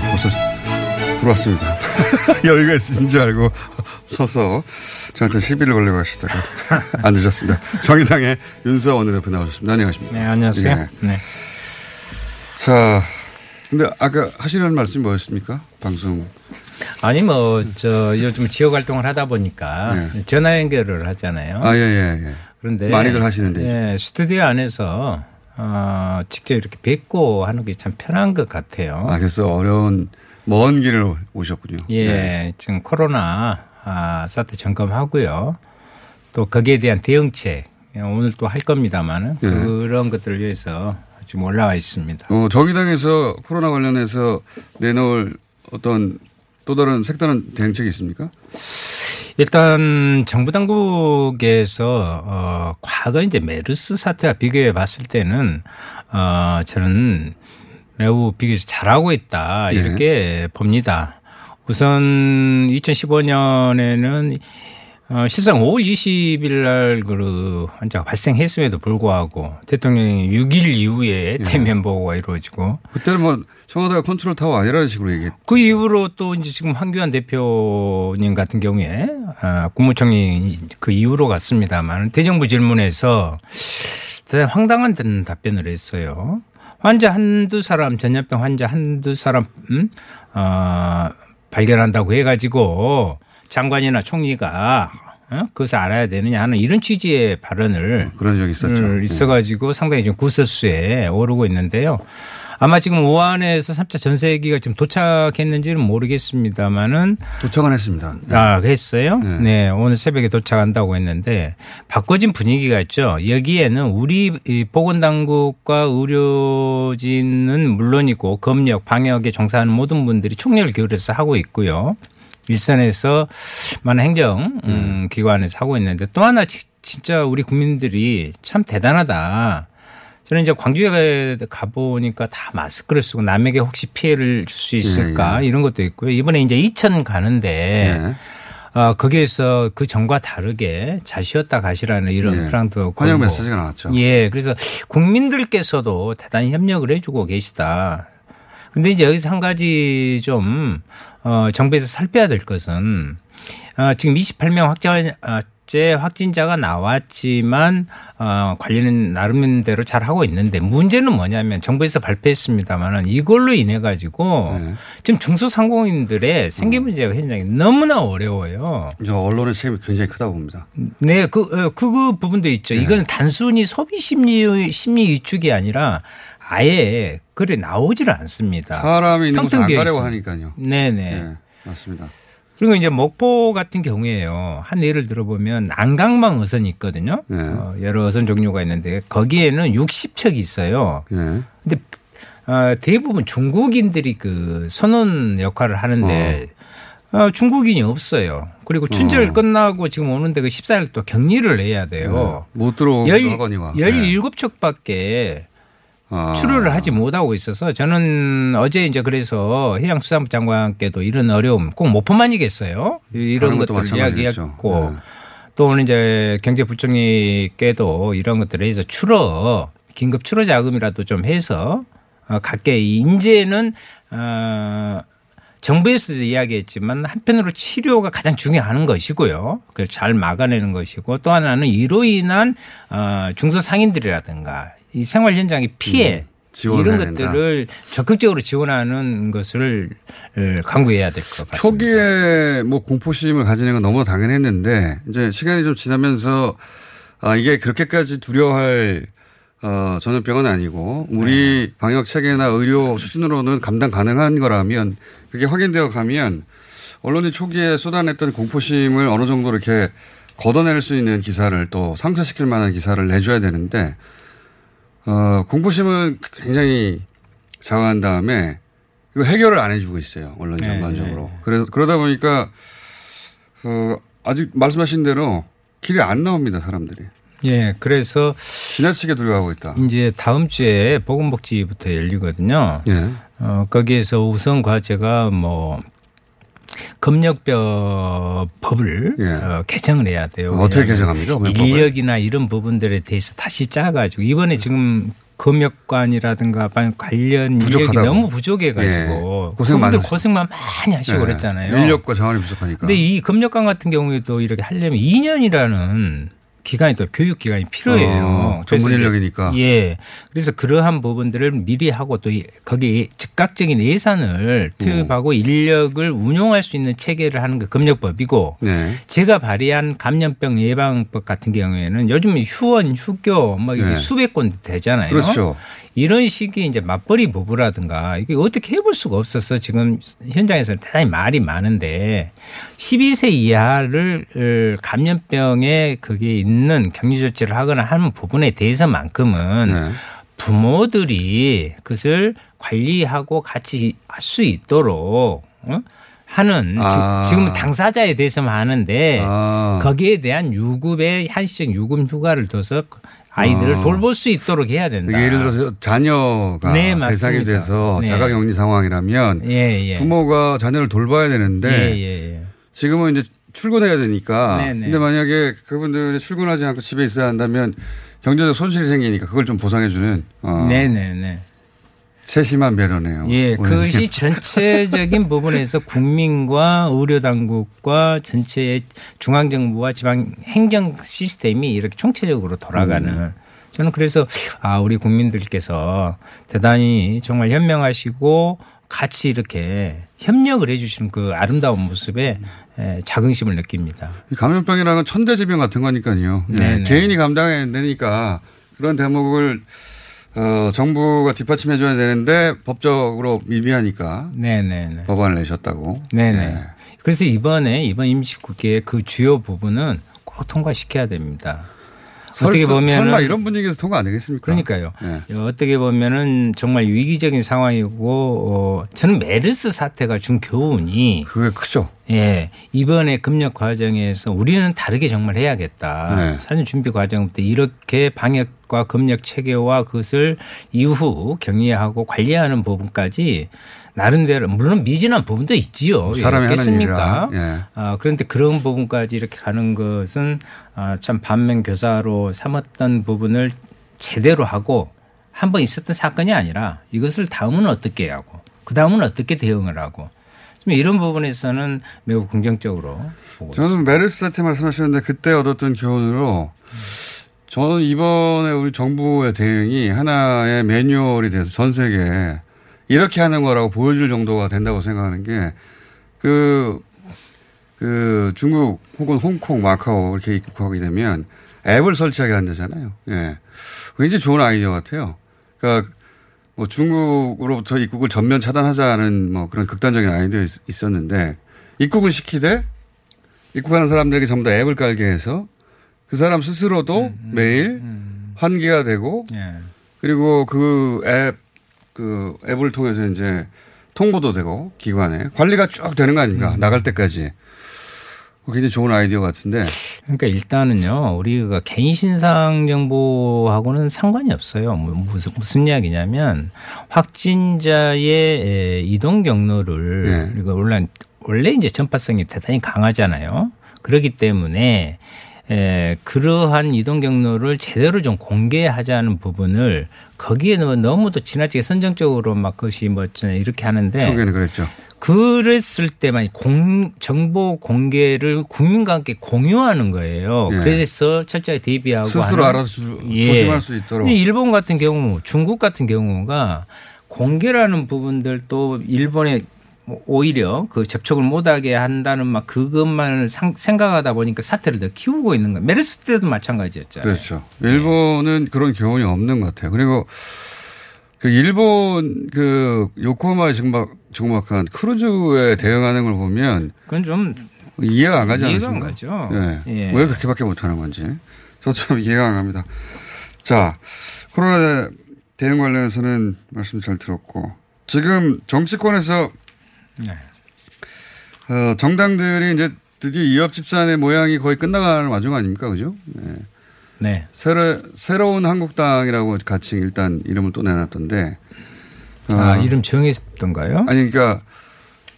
자, 앉으십시오. 벌써 들어왔습니다. 여유가 있으신 줄 알고 서서 저한테 시비를 걸려고 하시다가 앉으셨습니다. 정의당의 윤수아 원내대표 나오셨습니다. 안녕하십니까. 네, 안녕하세요. 예. 네. 자, 근데 아까 하시려는 말씀이 뭐였습니까? 방송. 아니 뭐 저 요즘 지역 활동을 하다 보니까 전화 연결을 하잖아요. 네. 아, 예, 예, 예. 그런데 많이들 하시는데. 예, 스튜디오 안에서 어, 직접 이렇게 뵙고 하는 게 참 편한 것 같아요. 아, 그래서 어려운 먼 길을 오셨군요. 예, 네. 지금 코로나 아, 사태 점검하고요. 또 거기에 대한 대응책 예, 오늘 또 할 겁니다만은 예. 그런 것들을 위해서 지금 올라와 있습니다. 어, 정의당에서 코로나 관련해서 내놓을 어떤 또 다른 색다른 대응책이 있습니까? 일단 정부 당국에서 어 과거 이제 메르스 사태와 비교해 봤을 때는 어 저는 매우 비교적 잘하고 있다 예. 이렇게 봅니다. 우선 2015년에는 어, 실상 5월 20일 날그 환자가 발생했음에도 불구하고 대통령이 6일 이후에 대면 보고가 이루어지고 그때는 뭐 청와대가 컨트롤 타워 아니라는 식으로 얘기했. 그 이후로 또 이제 지금 황교안 대표님 같은 경우에 아, 국무총리 그 이후로 갔습니다만 대정부 질문에서 대단히 황당한 답변을 했어요. 환자 한두 사람 전염병 환자 한두 사람 음? 어, 발견한다고 해가지고 장관이나 총리가 어? 그것을 알아야 되느냐 하는 이런 취지의 발언을 그런 적이 있었죠. 네. 음, 있어가지고 상당히 지금 구설수에 오르고 있는데요. 아마 지금 우한에서 3차 전세기가 지금 도착했는지는 모르겠습니다만은 도착은 했습니다. 아, 했어요? 네. 오늘 새벽에 도착한다고 했는데 바꿔진 분위기가 있죠. 여기에는 우리 이 보건당국과 의료진은 물론이고 검역, 방역에 종사하는 모든 분들이 총력을 기울여서 하고 있고요. 일선에서 많은 행정 음, 기관에서 하고 있는데 또 하나 지- 진짜 우리 국민들이 참 대단하다. 저는 이제 광주에 가보니까 다 마스크를 쓰고 남에게 혹시 피해를 줄 수 있을까 예, 이런 것도 있고요. 이번에 이제 이천 가는데 예. 어, 거기에서 그 전과 다르게 잘 쉬었다 가시라는 이런 예. 프랑도 환영 메시지가 나왔죠. 예. 그래서 국민들께서도 대단히 협력을 해주고 계시다. 근데 이제 여기서 한 가지 좀, 어, 정부에서 살펴야 될 것은, 어, 지금 28명 확진제 확진자가 나왔지만, 어, 관리는 나름대로 잘 하고 있는데 문제는 뭐냐면 정부에서 발표했습니다만은 이걸로 인해 가지고 네. 지금 중소상공인들의 생계 문제가 현장이 너무나 어려워요. 저 언론의 책임이 굉장히 크다고 봅니다. 네, 그, 어, 그, 그 부분도 있죠. 이것은 단순히 소비 심리, 심리 위축이 아니라 아예 글에 나오지를 않습니다. 사람이 있는 곳을 안 텅텅 비어 가려고. 하니까요. 네네. 예, 맞습니다. 그리고 이제 목포 같은 경우에요. 한 예를 들어보면 난강망 어선이 있거든요. 네. 어, 여러 어선 종류가 있는데 거기에는 60척이 있어요. 예. 근데 어, 대부분 중국인들이 그 선원 역할을 하는데 어, 중국인이 없어요. 그리고 춘절 어. 끝나고 지금 오는데 그 14일 또 격리를 내야 돼요. 네. 못 들어오기도 열- 하거니와. 17척밖에 아. 출혈을 하지 못하고 있어서 저는 어제 이제 그래서 해양수산부 장관께도 이런 어려움 꼭 모포만이겠어요. 이런 것들. 이야기했고 네. 또 오늘 이제 경제부총리께도 이런 것들을 해서 추러 긴급 추러 자금이라도 좀 해서 어, 갖게 이제는 어 정부에서도 이야기했지만 한편으로 치료가 가장 중요한 것이고요. 그걸 잘 막아내는 것이고 또 하나는 이로 인한 어 중소상인들이라든가 이 생활 현장의 피해 음, 이런 해야 된다. 것들을 적극적으로 지원하는 것을 어, 강구해야 될 것 같습니다. 초기에 뭐 공포심을 가지는 건 너무나 당연했는데 이제 시간이 좀 지나면서 아 이게 그렇게까지 두려워할 어 전염병은 아니고 우리 네. 방역 체계나 의료 수준으로는 감당 가능한 거라면 그게 확인되어 가면 언론이 초기에 쏟아냈던 공포심을 어느 정도 이렇게 걷어낼 수 있는 기사를 또 상쇄시킬 만한 기사를 내줘야 되는데 어 공포심은 굉장히 장악한 다음에 이거 해결을 안 해주고 있어요 언론이 네, 전반적으로. 그래 그러다 보니까 어 아직 말씀하신 대로 길이 안 나옵니다 사람들이. 예, 그래서 지나치게 두려워하고 있다. 이제 다음 주에 보건복지부터 열리거든요. 예. 어, 거기에서 우선 과제가 뭐 검역병 법을 어, 개정을 해야 돼요. 예. 어떻게 개정합니까, 검역법을? 인력이나 이런 부분들에 대해서 다시 짜가지고 이번에 지금 검역관이라든가 관련 인력이 부족하다고. 너무 부족해가지고 예. 고생 많으시- 고생만 많이 하시고 예. 그랬잖아요. 인력과 자원이 부족하니까. 근데 이 검역관 같은 경우에도 이렇게 하려면 2년이라는 기간이 또 교육 기간이 필요해요. 어, 전문 인력이니까. 예. 그래서 그러한 부분들을 미리 하고 또 거기에 즉각적인 예산을 투입하고 인력을 운용할 수 있는 체계를 하는 게 검역법이고 네. 제가 발의한 감염병 예방법 같은 경우에는 요즘 휴원, 휴교 뭐 네. 수백 건 되잖아요. 그렇죠. 이런 식의 이제 맞벌이 부부라든가 이게 어떻게 해볼 수가 없어서 지금 현장에서 대단히 말이 많은데 12세 이하를 어, 감염병에 그게 있는 격리 조치를 하거나 하는 부분에 대해서만큼은 네. 부모들이 그것을 관리하고 같이 할 수 있도록 어? 하는 아. 지금 당사자에 대해서만 하는데 아. 거기에 대한 유급의 한시적 유급 휴가를 둬서 아이들을 아. 돌볼 수 있도록 해야 된다. 예를 들어서 자녀가 네, 대상이. 돼서 네. 자가격리 상황이라면 예, 예. 부모가 자녀를 돌봐야 되는데 예, 예, 예. 지금은 이제 출근해야 되니까. 네, 네. 근데 만약에 그분들이 출근하지 않고 집에 있어야 한다면 경제적 손실이 생기니까 그걸 좀 보상해 주는. 어, 네네네. 세심한 배려네요. 예. 그것이 전체적인 부분에서 국민과 의료 당국과 전체의 중앙 정부와 지방 행정 시스템이 이렇게 총체적으로 돌아가는 음. 저는 그래서 아, 우리 국민들께서 대단히 정말 현명하시고 같이 이렇게 협력을 해 주시는 그 아름다운 모습에 에, 자긍심을 느낍니다. 이 감염병이라는 건 천대지병 같은 거니까요. 예, 네네. 개인이 감당해야 되니까 그런 대목을 어, 정부가 뒷받침해 줘야 되는데 법적으로 미비하니까 네네네. 법안을 내셨다고. 네네. 예. 그래서 이번에 이번 임시국회의 그 주요 부분은 꼭 통과시켜야 됩니다. 어떻게 보면 설마 이런 분위기에서 통과 안 되겠습니까? 그러니까요. 예. 어떻게 보면은 정말 위기적인 상황이고 어, 저는 메르스 사태가 준 교훈이 그게 크죠. 예, 이번에 금력 과정에서 우리는 다르게 정말 해야겠다. 네. 사전 준비 과정부터 이렇게 방역과 금력 체계와 그것을 이후 격리하고 관리하는 부분까지 나름대로 물론 미진한 부분도 있지요. 뭐 사람이 있겠습니까? 예. 아, 그런데 그런 부분까지 이렇게 가는 것은 아, 참 반면 교사로 삼았던 부분을 제대로 하고 한 번 있었던 사건이 아니라 이것을 다음은 어떻게 하고 그 다음은 어떻게 대응을 하고 좀 이런 부분에서는 매우 긍정적으로 보고 저는 메르스 사태 말씀하셨는데 그때 얻었던 교훈으로 저는 이번에 우리 정부의 대응이 하나의 매뉴얼이 돼서 전 세계에 이렇게 하는 거라고 보여줄 정도가 된다고 생각하는 게 그, 그 중국 혹은 홍콩, 마카오 이렇게 입국하게 되면 앱을 설치하게 한다잖아요. 예. 굉장히 좋은 아이디어 같아요. 그러니까 뭐 중국으로부터 입국을 전면 차단하자는 뭐 그런 극단적인 아이디어 있- 있었는데 입국은 시키되 입국하는 사람들에게 전부 다 앱을 깔게 해서 그 사람 스스로도 매일 환기가 되고 예. 그리고 그 앱, 그 앱을 통해서 이제 통보도 되고 기관에 관리가 쭉 되는 거 아닙니까? 나갈 때까지. 굉장히 좋은 아이디어 같은데. 그러니까 일단은요, 우리가 개인 신상 정보하고는 상관이 없어요. 뭐 무슨, 무슨 이야기냐면, 확진자의 에, 이동 경로를, 예. 그리고 원래, 원래 이제 전파성이 대단히 강하잖아요. 그렇기 때문에, 에, 그러한 이동 경로를 제대로 좀 공개하자는 부분을 거기에 너무, 너무도 지나치게 선정적으로 막 그것이 뭐 이렇게 하는데. 초기에는 그랬죠. 그랬을 때만 공, 정보 공개를 국민과 함께 공유하는 거예요. 예. 그래서 철저히 대비하고 스스로 알아서 주- 조심할 수 있도록. 일본 같은 경우, 중국 같은 경우가 공개라는 부분들도 일본에 뭐 오히려 그 접촉을 못하게 한다는 막 그것만 상- 생각하다 보니까 사태를 더 키우고 있는 거예요. 메르스 때도 마찬가지였잖아요. 그렇죠. 일본은 그런 교훈이 없는 것 같아요. 그리고 그 일본 그 요코하마에 정박, 정박한 크루즈에 대응하는 걸 보면 그건 좀 이해가 안 가지 이해가 안 않습니까? 가죠. 네. 예. 왜 그렇게밖에 못하는 건지. 참 이해가 안 갑니다. 자, 코로나 대응 관련해서는 말씀 잘 들었고 지금 정치권에서 네. 어, 정당들이 이제 드디어 이합 집산의 모양이 거의 끝나가는 와중 아닙니까? 그죠? 네. 네. 새로, 새로운 한국당이라고 같이 일단 이름을 또 내놨던데. 어, 아, 이름 정했던가요? 아니, 그러니까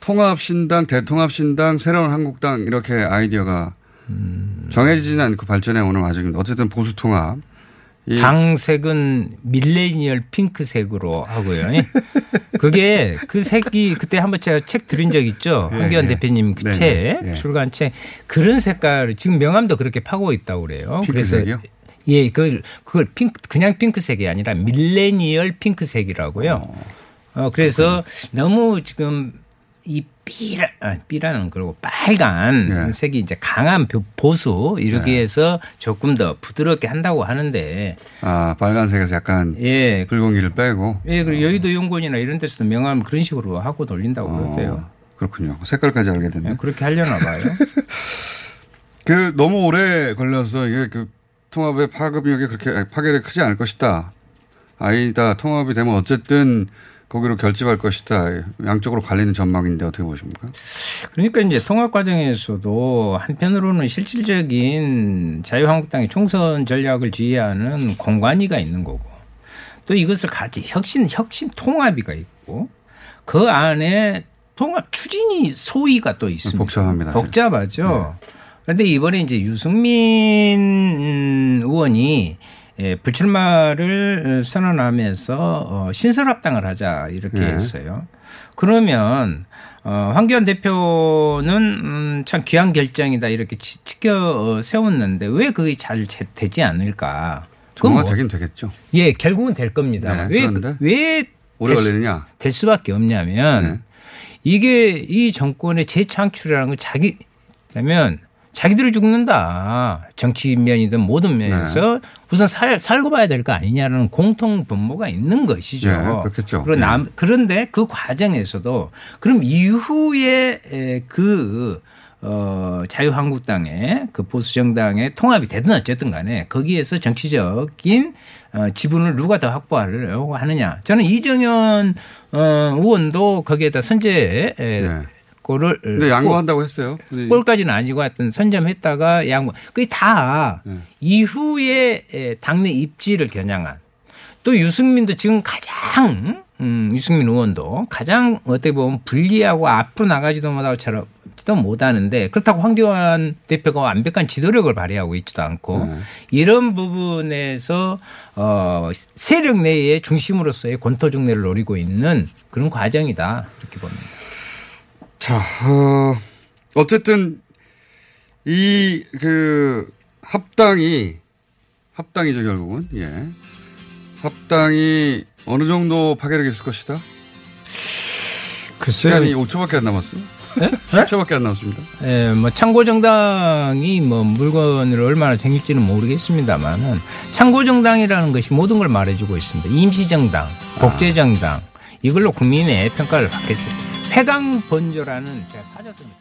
통합신당, 대통합신당, 새로운 한국당 이렇게 아이디어가 음. 정해지지는 않고 발전해 오는 와중입니다. 어쨌든 보수 통합. 이- 당색은 밀레니얼 핑크색으로 하고요. 예. 그게 그 색이 그때 한번 제가 책 드린 적 있죠. 예, 황교안 예. 대표님 그 네, 책, 네, 예. 출간 책. 그런 색깔, 지금 명함도 그렇게 파고 있다고 그래요. 핑크색이요? 그래서 예, 그걸, 그걸 핑크, 그냥 핑크색이 아니라 밀레니얼 핑크색이라고요. 어, 그래서 너무 지금 이 삐라, 아, 삐라는 그리고 빨간 예. 색이 이제 강한 보- 보수 이렇게 네. 해서 조금 더 부드럽게 한다고 하는데 아, 빨간색에서 약간 예. 붉은기를 빼고. 예, 그리고 여의도 연구원이나 이런 데서도 명함 그런 식으로 하고 돌린다고 그러대요. 어, 그렇군요. 색깔까지 알게 됐네. 예, 그렇게 하려나 봐요. 그 너무 오래 걸려서 이게 그 통합의 파급력이 그렇게 파괴력이 크지 않을 것이다. 아니다. 통합이 되면 어쨌든 거기로 결집할 것이다. 양쪽으로 갈리는 전망인데 어떻게 보십니까? 그러니까 이제 통합 과정에서도 한편으로는 실질적인 자유한국당의 총선 전략을 지휘하는 공관위가 있는 거고 또 이것을 같이 혁신 혁신 통합위가 있고 그 안에 통합 추진위 소위가 또 있습니다. 복잡합니다. 복잡하죠. 그런데 이번에 이제 유승민 음, 의원이 예, 불출마를 선언하면서 어, 신설 합당을 하자 이렇게 네. 했어요. 그러면 어, 황교안 대표는 음, 참 귀한 결정이다 이렇게 지- 지켜 어, 세웠는데 왜 그게 잘 제- 되지 않을까? 정말 뭐- 되긴 되겠죠. 예, 결국은 될 겁니다. 네, 왜, 그런데 왜 오래 될 수- 걸리느냐? 될 수밖에 없냐면 네. 이게 이 정권의 재창출이라는 건 자기 되면 자기들이 죽는다. 정치 면이든 모든 면에서 우선 살, 살고 봐야 될 거 아니냐라는 공통 분모가 있는 것이죠. 네, 그렇겠죠. 그런 남- 그런데 그 과정에서도 그럼 이후에 에, 그 어, 자유한국당의 그 보수정당의 통합이 되든 어쨌든 간에 거기에서 정치적인 어, 지분을 누가 더 확보하려고 하느냐. 저는 이정현 어, 의원도 거기에다 선제 에, 네. 거를 근데 양보한다고 했어요. 네. 꼴까지는 아니고 하여튼 선점했다가 양보. 그게 다 네. 이후에 에, 당내 입지를 겨냥한 또 유승민도 지금 가장 음, 유승민 의원도 가장 어떻게 보면 불리하고 앞으로 나가지도 못하고처럼 못하는데 그렇다고 황교안 대표가 완벽한 지도력을 발휘하고 있지도 않고 네. 이런 부분에서 어 세력 내의 중심으로서의 권토 중례를 노리고 있는 그런 과정이다 이렇게 봅니다. 자, 어, 어쨌든 이 그 합당이 합당이죠 결국은 예 합당이 어느 정도 파괴력이 있을 것이다. 글쎄요. 시간이 5초밖에 안 남았어요. 네? 10초밖에 안 남았습니다. 예, 뭐 참고 정당이 뭐 물건을 얼마나 챙길지는 모르겠습니다만은 참고 정당이라는 것이 모든 걸 말해주고 있습니다. 임시 정당, 복제 정당 이걸로 국민의 평가를 받겠습니다. 회강 번조라는 제가 사졌습니다.